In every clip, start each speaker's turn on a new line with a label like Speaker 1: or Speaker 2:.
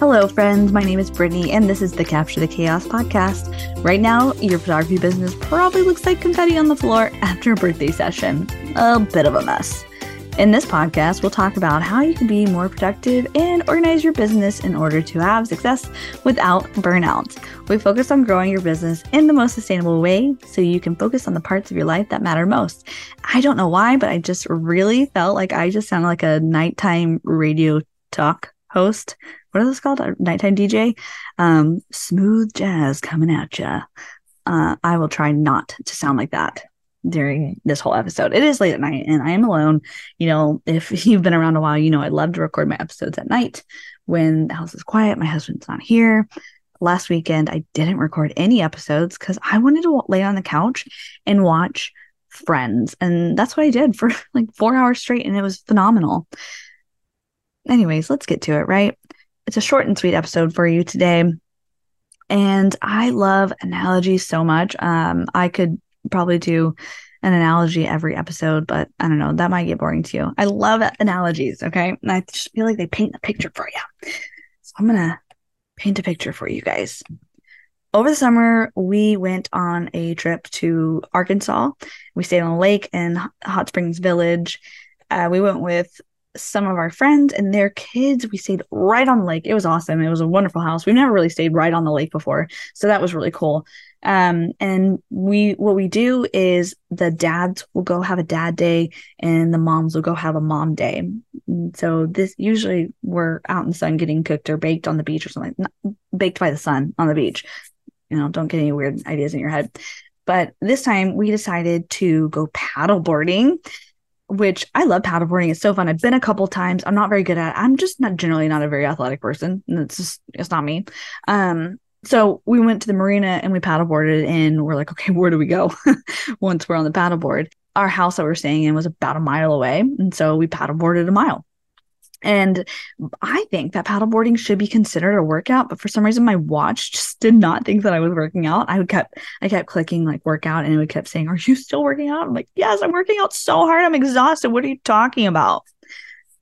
Speaker 1: Hello, friends. My name is Brittany, and this is the Capture the Chaos podcast. Right now, your photography business probably looks like confetti on the floor after a birthday session. A bit of a mess. In this podcast, we'll talk about how you can be more productive and organize your business in order to have success without burnout. We focus on growing your business in the most sustainable way so you can focus on the parts of your life that matter most. I don't know why, but I just really felt like I just sounded like a nighttime radio talk host what is this called? A nighttime DJ. Um, smooth jazz coming at you. Uh, I will try not to sound like that during this whole episode. It is late at night and I am alone. You know, if you've been around a while, you know I love to record my episodes at night when the house is quiet, my husband's not here. Last weekend, I didn't record any episodes because I wanted to lay on the couch and watch Friends. And that's what I did for like four hours straight, and it was phenomenal. Anyways, let's get to it, right? It's a short and sweet episode for you today. And I love analogies so much. Um, I could probably do an analogy every episode, but I don't know, that might get boring to you. I love analogies, okay? And I just feel like they paint the picture for you. So I'm to paint a picture for you guys. Over the summer, we went on a trip to Arkansas. We stayed on a lake in Hot Springs Village. Uh, we went with some of our friends and their kids. We stayed right on the lake. It was awesome. It was a wonderful house. We've never really stayed right on the lake before. So that was really cool. Um, and we, what we do is the dads will go have a dad day and the moms will go have a mom day. And so this usually we're out in the sun getting cooked or baked on the beach or something, Not baked by the sun on the beach. You know, don't get any weird ideas in your head. But this time we decided to go paddle boarding which I love paddleboarding. It's so fun. I've been a couple times. I'm not very good at it. I'm just not generally not a very athletic person. And it's just it's not me. Um, so we went to the marina and we paddleboarded and we're like, okay, where do we go once we're on the paddleboard? Our house that we are staying in was about a mile away. And so we paddleboarded a mile. And I think that paddleboarding should be considered a workout, but for some reason my watch just did not think that I was working out. I would kept I kept clicking like workout and it would kept saying, Are you still working out? I'm like, Yes, I'm working out so hard. I'm exhausted. What are you talking about?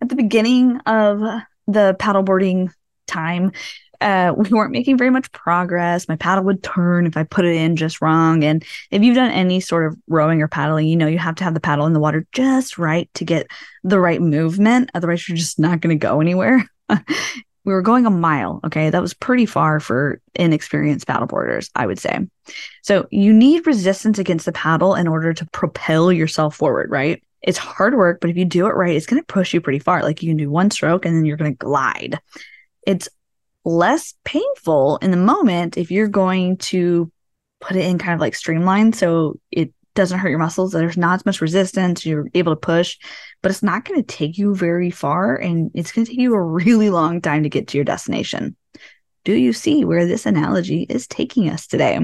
Speaker 1: At the beginning of the paddleboarding time, uh, we weren't making very much progress. My paddle would turn if I put it in just wrong. And if you've done any sort of rowing or paddling, you know you have to have the paddle in the water just right to get the right movement. Otherwise, you're just not going to go anywhere. we were going a mile. Okay. That was pretty far for inexperienced paddleboarders, I would say. So you need resistance against the paddle in order to propel yourself forward, right? It's hard work, but if you do it right, it's going to push you pretty far. Like you can do one stroke and then you're going to glide. It's less painful in the moment if you're going to put it in kind of like streamlined so it doesn't hurt your muscles. There's not as much resistance. You're able to push, but it's not going to take you very far and it's going to take you a really long time to get to your destination. Do you see where this analogy is taking us today?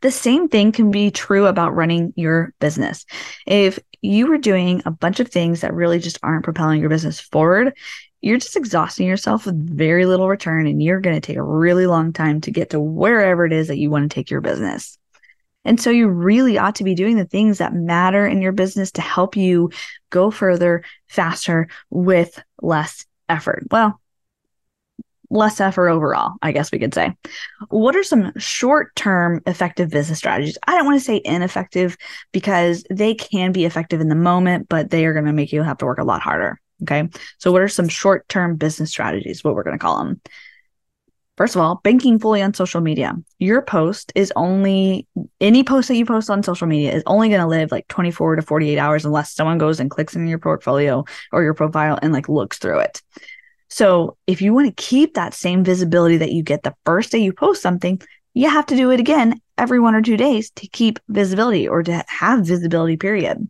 Speaker 1: The same thing can be true about running your business. If you were doing a bunch of things that really just aren't propelling your business forward, you're just exhausting yourself with very little return and you're going to take a really long time to get to wherever it is that you want to take your business. And so you really ought to be doing the things that matter in your business to help you go further faster with less effort. Well, less effort overall, I guess we could say. What are some short term effective business strategies? I don't want to say ineffective because they can be effective in the moment, but they are going to make you have to work a lot harder. Okay. So, what are some short term business strategies? What we're going to call them. First of all, banking fully on social media. Your post is only any post that you post on social media is only going to live like 24 to 48 hours unless someone goes and clicks in your portfolio or your profile and like looks through it. So, if you want to keep that same visibility that you get the first day you post something, you have to do it again every one or two days to keep visibility or to have visibility, period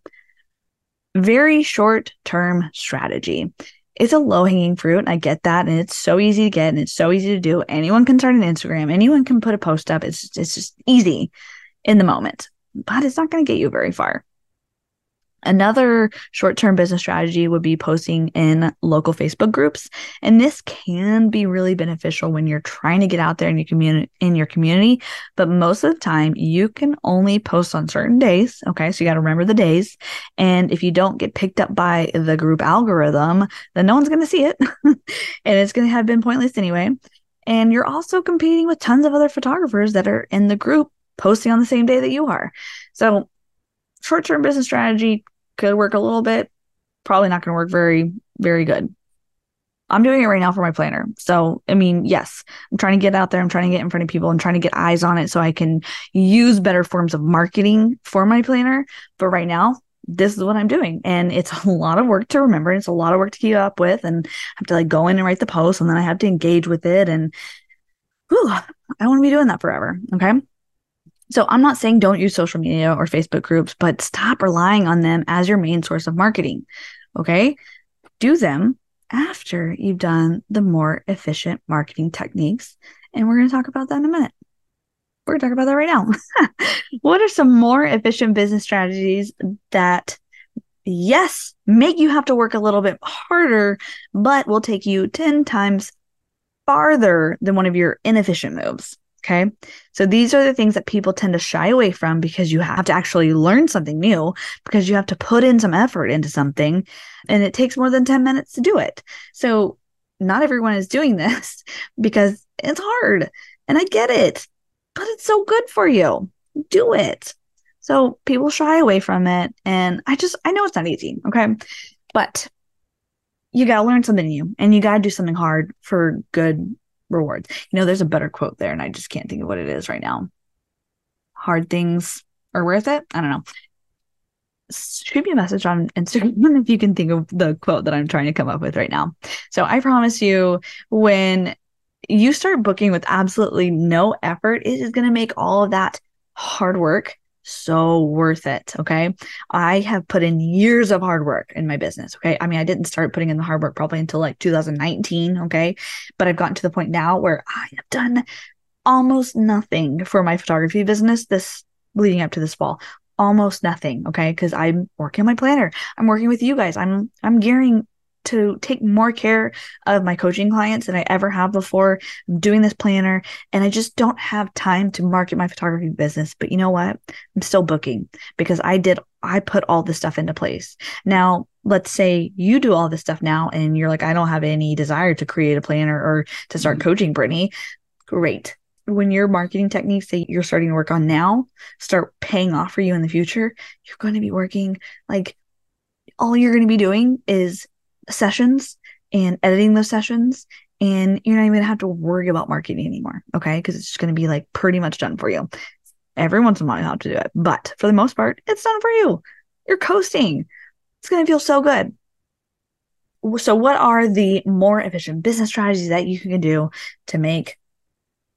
Speaker 1: very short term strategy. It's a low hanging fruit. I get that. And it's so easy to get and it's so easy to do. Anyone can start an Instagram, anyone can put a post up. It's, it's just easy in the moment, but it's not going to get you very far. Another short term business strategy would be posting in local Facebook groups. And this can be really beneficial when you're trying to get out there in your community in your community. But most of the time you can only post on certain days. Okay. So you got to remember the days. And if you don't get picked up by the group algorithm, then no one's going to see it. and it's going to have been pointless anyway. And you're also competing with tons of other photographers that are in the group posting on the same day that you are. So short term business strategy could work a little bit. Probably not going to work very, very good. I'm doing it right now for my planner. So, I mean, yes, I'm trying to get out there. I'm trying to get in front of people and trying to get eyes on it so I can use better forms of marketing for my planner. But right now, this is what I'm doing. And it's a lot of work to remember. And It's a lot of work to keep up with. And I have to like go in and write the post and then I have to engage with it. And whew, I don't want to be doing that forever. Okay. So I'm not saying don't use social media or Facebook groups, but stop relying on them as your main source of marketing. Okay. Do them after you've done the more efficient marketing techniques. And we're going to talk about that in a minute. We're going to talk about that right now. what are some more efficient business strategies that, yes, make you have to work a little bit harder, but will take you 10 times farther than one of your inefficient moves? Okay. So these are the things that people tend to shy away from because you have to actually learn something new, because you have to put in some effort into something and it takes more than 10 minutes to do it. So not everyone is doing this because it's hard and I get it, but it's so good for you. Do it. So people shy away from it. And I just, I know it's not easy. Okay. But you got to learn something new and you got to do something hard for good rewards. You know, there's a better quote there, and I just can't think of what it is right now. Hard things are worth it. I don't know. Shoot me a message on Instagram if you can think of the quote that I'm trying to come up with right now. So I promise you, when you start booking with absolutely no effort, it is going to make all of that hard work so worth it. Okay. I have put in years of hard work in my business. Okay. I mean, I didn't start putting in the hard work probably until like 2019. Okay. But I've gotten to the point now where I have done almost nothing for my photography business this leading up to this fall almost nothing okay because i'm working on my planner i'm working with you guys i'm i'm gearing to take more care of my coaching clients than I ever have before I'm doing this planner. And I just don't have time to market my photography business. But you know what? I'm still booking because I did, I put all this stuff into place. Now, let's say you do all this stuff now and you're like, I don't have any desire to create a planner or to start mm-hmm. coaching Brittany. Great. When your marketing techniques that you're starting to work on now start paying off for you in the future, you're going to be working like all you're going to be doing is sessions and editing those sessions and you're not even gonna have to worry about marketing anymore okay? Because it's just going to be like pretty much done for you. Every once in a while you have to do it but for the most part it's done for you. You're coasting. It's going to feel so good. So what are the more efficient business strategies that you can do to make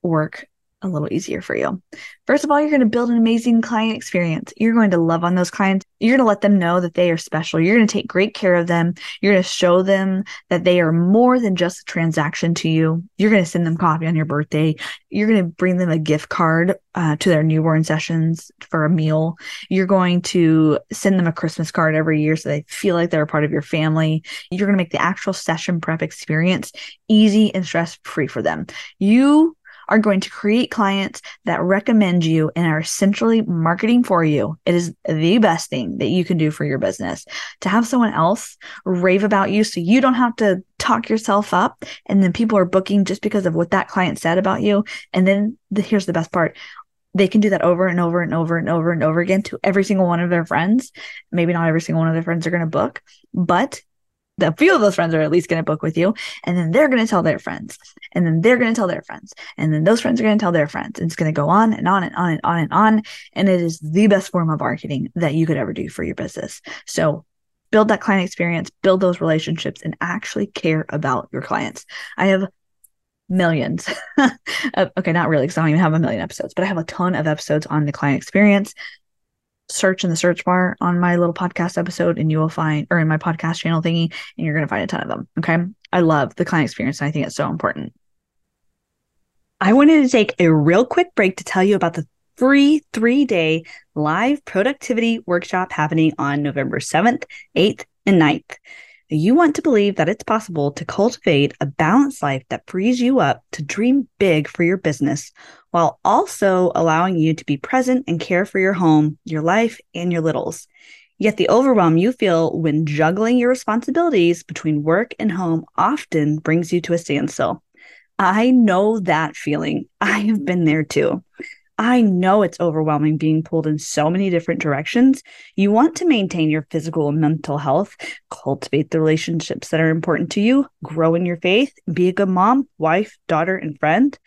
Speaker 1: work a little easier for you. First of all, you're going to build an amazing client experience. You're going to love on those clients. You're going to let them know that they are special. You're going to take great care of them. You're going to show them that they are more than just a transaction to you. You're going to send them coffee on your birthday. You're going to bring them a gift card uh, to their newborn sessions for a meal. You're going to send them a Christmas card every year so they feel like they're a part of your family. You're going to make the actual session prep experience easy and stress free for them. You are going to create clients that recommend you and are essentially marketing for you. It is the best thing that you can do for your business to have someone else rave about you so you don't have to talk yourself up and then people are booking just because of what that client said about you. And then the, here's the best part they can do that over and over and over and over and over again to every single one of their friends. Maybe not every single one of their friends are going to book, but a few of those friends are at least going to book with you and then they're going to tell their friends and then they're going to tell their friends and then those friends are going to tell their friends and it's going to go on and on and on and on and on and it is the best form of marketing that you could ever do for your business. So build that client experience build those relationships and actually care about your clients. I have millions okay not really because i don't even have a million episodes but i have a ton of episodes on the client experience search in the search bar on my little podcast episode and you will find or in my podcast channel thingy and you're going to find a ton of them okay? I love the client experience and i think it's so important. I wanted to take a real quick break to tell you about the free three day live productivity workshop happening on November 7th, 8th, and 9th. You want to believe that it's possible to cultivate a balanced life that frees you up to dream big for your business while also allowing you to be present and care for your home, your life, and your littles. Yet the overwhelm you feel when juggling your responsibilities between work and home often brings you to a standstill. I know that feeling. I have been there too. I know it's overwhelming being pulled in so many different directions. You want to maintain your physical and mental health, cultivate the relationships that are important to you, grow in your faith, be a good mom, wife, daughter, and friend.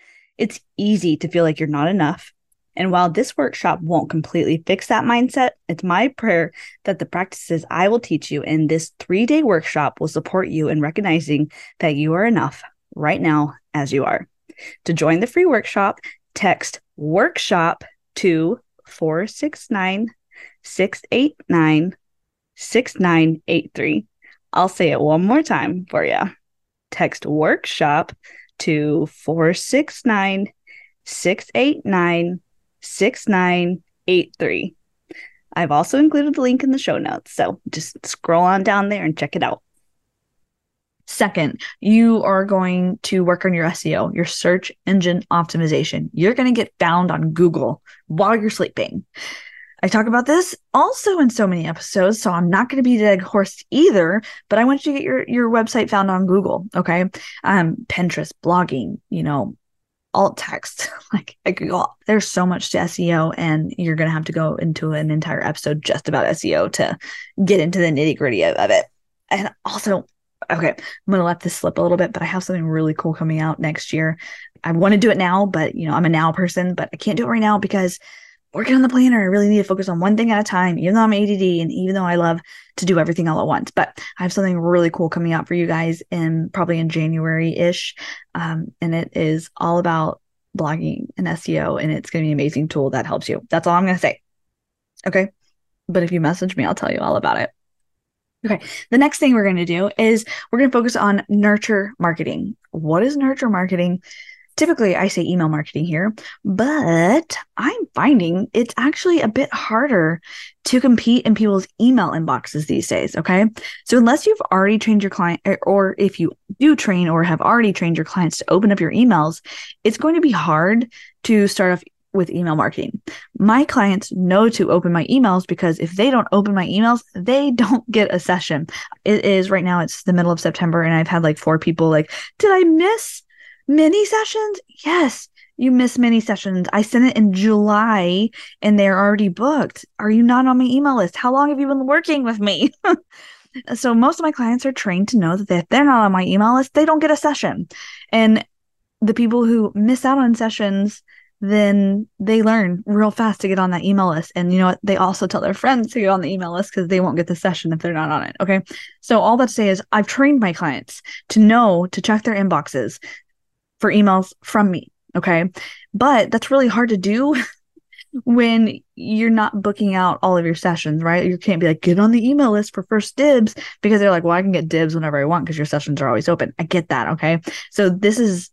Speaker 1: It's easy to feel like you're not enough. And while this workshop won't completely fix that mindset, it's my prayer that the practices I will teach you in this three day workshop will support you in recognizing that you are enough right now as you are. To join the free workshop, text workshop to 469 689 6983. I'll say it one more time for you. Text workshop to 469 689 6983. I've also included the link in the show notes, so just scroll on down there and check it out. Second, you are going to work on your SEO, your search engine optimization. You're going to get found on Google while you're sleeping. I talk about this also in so many episodes, so I'm not going to be dead horse either. But I want you to get your your website found on Google, okay? Um, Pinterest, blogging, you know, alt text. Like, i like there's so much to SEO, and you're going to have to go into an entire episode just about SEO to get into the nitty gritty of, of it. And also, okay, I'm going to let this slip a little bit, but I have something really cool coming out next year. I want to do it now, but you know, I'm a now person, but I can't do it right now because working on the planner, I really need to focus on one thing at a time, even though I'm ADD and even though I love to do everything all at once. But I have something really cool coming out for you guys in probably in January ish. Um, and it is all about blogging and SEO, and it's going to be an amazing tool that helps you. That's all I'm going to say. Okay. But if you message me, I'll tell you all about it. Okay. The next thing we're going to do is we're going to focus on nurture marketing. What is nurture marketing? Typically, I say email marketing here, but I'm finding it's actually a bit harder to compete in people's email inboxes these days. Okay. So, unless you've already trained your client, or if you do train or have already trained your clients to open up your emails, it's going to be hard to start off with email marketing. My clients know to open my emails because if they don't open my emails, they don't get a session. It is right now, it's the middle of September, and I've had like four people like, Did I miss mini sessions? Yes, you missed mini sessions. I sent it in July and they're already booked. Are you not on my email list? How long have you been working with me? so most of my clients are trained to know that if they're not on my email list, they don't get a session. And the people who miss out on sessions then they learn real fast to get on that email list. And you know what? They also tell their friends to get on the email list because they won't get the session if they're not on it. Okay. So all that to say is I've trained my clients to know to check their inboxes for emails from me. Okay. But that's really hard to do when you're not booking out all of your sessions, right? You can't be like, get on the email list for first dibs because they're like, well, I can get dibs whenever I want because your sessions are always open. I get that. Okay. So this is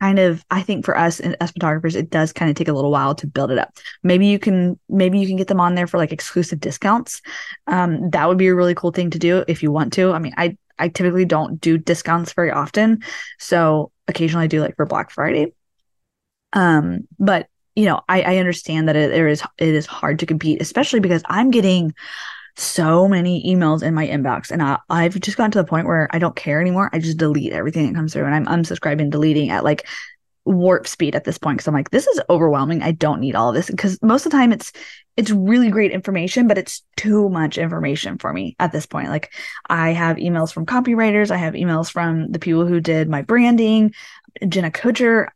Speaker 1: kind of i think for us as photographers it does kind of take a little while to build it up maybe you can maybe you can get them on there for like exclusive discounts um, that would be a really cool thing to do if you want to i mean i i typically don't do discounts very often so occasionally i do like for black friday. Um but you know i i understand that it, it is it is hard to compete especially because i'm getting so many emails in my inbox and I, i've just gotten to the point where i don't care anymore. I just delete everything that comes through and i'm unsubscribing deleting at like warp speed at this point because i'm like this is overwhelming i don't need all of this because most of the time it's it's really great information but it's too much information for me at this point like i have emails from copywriters i have emails from the people who did my branding jenna kutcher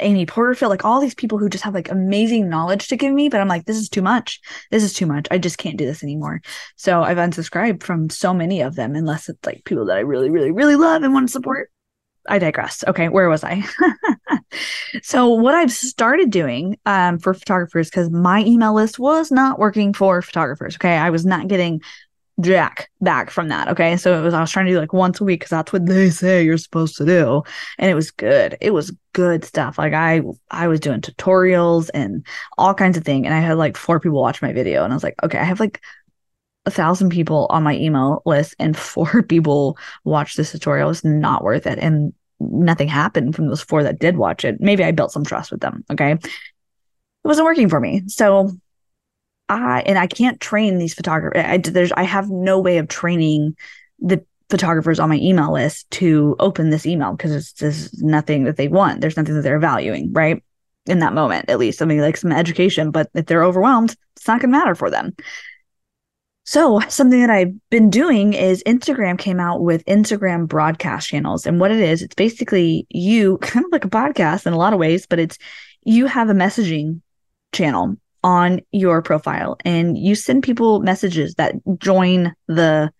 Speaker 1: Amy Porterfield, like all these people who just have like amazing knowledge to give me, but I'm like, this is too much. This is too much. I just can't do this anymore. So I've unsubscribed from so many of them, unless it's like people that I really, really, really love and want to support. I digress. Okay, where was I? so what I've started doing um, for photographers, because my email list was not working for photographers. Okay, I was not getting jack back from that. Okay. So it was, I was trying to do like once a week because that's what they say you're supposed to do. And it was good. It was good stuff. Like I, I was doing tutorials and all kinds of things. And I had like four people watch my video. And I was like, okay, I have like a thousand people on my email list and four people watch this tutorial. It's not worth it. And nothing happened from those four that did watch it. Maybe I built some trust with them. Okay. It wasn't working for me. So I and I can't train these photographers. I, there's I have no way of training the photographers on my email list to open this email because it's just nothing that they want. There's nothing that they're valuing, right? In that moment, at least. I mean, like some education, but if they're overwhelmed, it's not going to matter for them. So, something that I've been doing is Instagram came out with Instagram broadcast channels. And what it is, it's basically you kind of like a podcast in a lot of ways, but it's you have a messaging channel on your profile and you send people messages that join the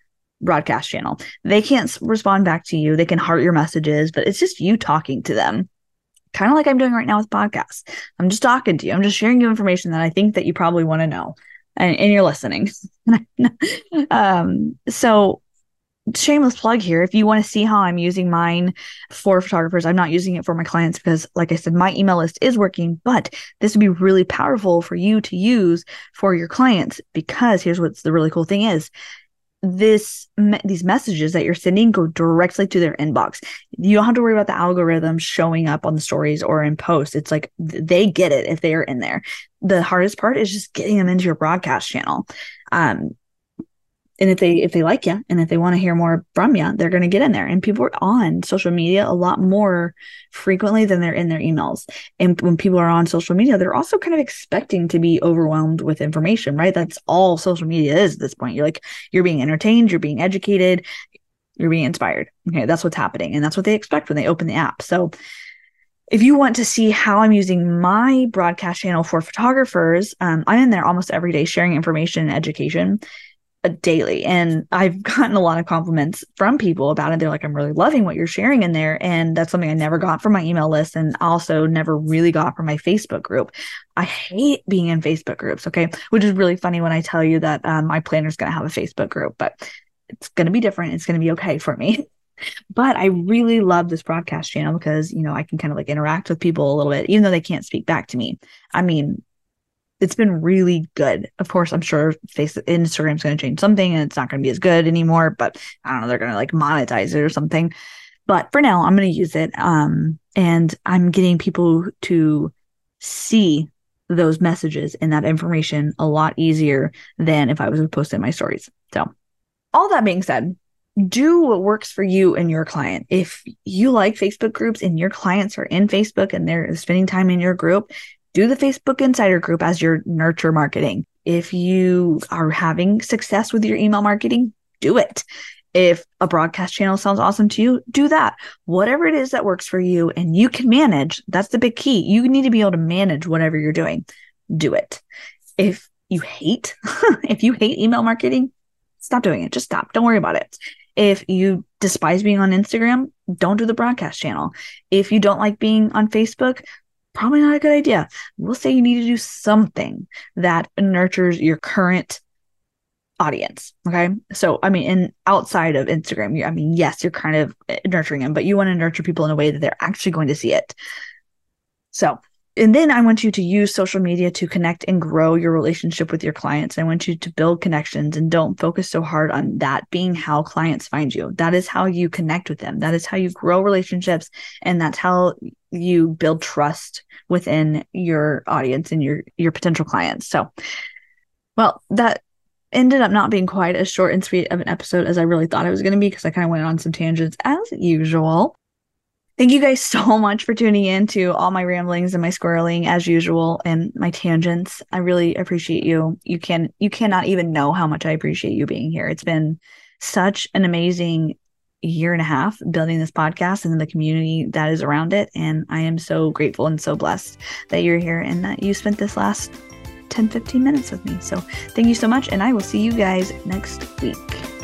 Speaker 1: broadcast channel. They can't respond back to you. They can heart your messages, but it's just you talking to them. Kind of like I'm doing right now with podcasts. I'm just talking to you. I'm just sharing you information that I think that you probably want to know and, and you're listening. um, so shameless plug here. If you want to see how I'm using mine for photographers, I'm not using it for my clients because, like I said, my email list is working, but this would be really powerful for you to use for your clients because here's what's the really cool thing is this me- these messages that you're sending go directly to their inbox. You don't have to worry about the algorithm showing up on the stories or in posts. It's like they get it if they are in there. The hardest part is just getting them into your broadcast channel. Um, and if they if they like you and if they want to hear more from you they're going to get in there. And people are on social media a lot more frequently than they're in their emails. And when people are on social media they're also kind of expecting to be overwhelmed with information right? That's all social media is at this point. You're like you're being entertained you're being educated you're being inspired. Okay that's what's happening and that's what they expect when they open the app. So if you want to see how I'm using my broadcast channel for photographers, um, I'm in there almost every day sharing information and education daily. And i've gotten a lot of compliments from people about it. They're like i'm really loving what you're sharing in there. And that's something i never got from my email list and also never really got from my facebook group. I hate being in facebook groups okay? Which is really funny when i tell you that um, my planner is going to have a facebook group but it's going to be different. It's going to be okay for me. But i really love this broadcast channel because you know i can kind of like interact with people a little bit even though they can't speak back to me. I mean it's been really good. Of course, I'm sure Facebook Instagram's going to change something and it's not going to be as good anymore, but I don't know, they're going to like monetize it or something. But for now, I'm going to use it. Um, and I'm getting people to see those messages and that information a lot easier than if I was posting my stories. So, all that being said, do what works for you and your client. If you like Facebook groups and your clients are in Facebook and they're spending time in your group, do the Facebook Insider Group as your nurture marketing. If you are having success with your email marketing, do it. If a broadcast channel sounds awesome to you, do that. Whatever it is that works for you and you can manage, that's the big key. You need to be able to manage whatever you're doing. Do it. If you hate, if you hate email marketing, stop doing it. Just stop. Don't worry about it. If you despise being on Instagram, don't do the broadcast channel. If you don't like being on Facebook, probably not a good idea. We'll say you need to do something that nurtures your current audience. Okay. So, I mean, and outside of Instagram, I mean, yes, you're kind of eh, nurturing them, but you want to nurture people in a way that they're actually going to see it. So, and then I want you to use social media to connect and grow your relationship with your clients. I want you to build connections and don't focus so hard on that being how clients find you. That is how you connect with them. That is how you grow relationships. And that's how you build trust within your audience and your your potential clients. So, well, that ended up not being quite as short and sweet of an episode as I really thought it was going to be because I kind of went on some tangents as usual. Thank you guys so much for tuning in to all my ramblings and my squirreling as usual and my tangents. I really appreciate you. You can you cannot even know how much I appreciate you being here. It's been such an amazing year and a half building this podcast and the community that is around it. And I am so grateful and so blessed that you're here and that you spent this last 10, 15 minutes with me. So thank you so much. And I will see you guys next week.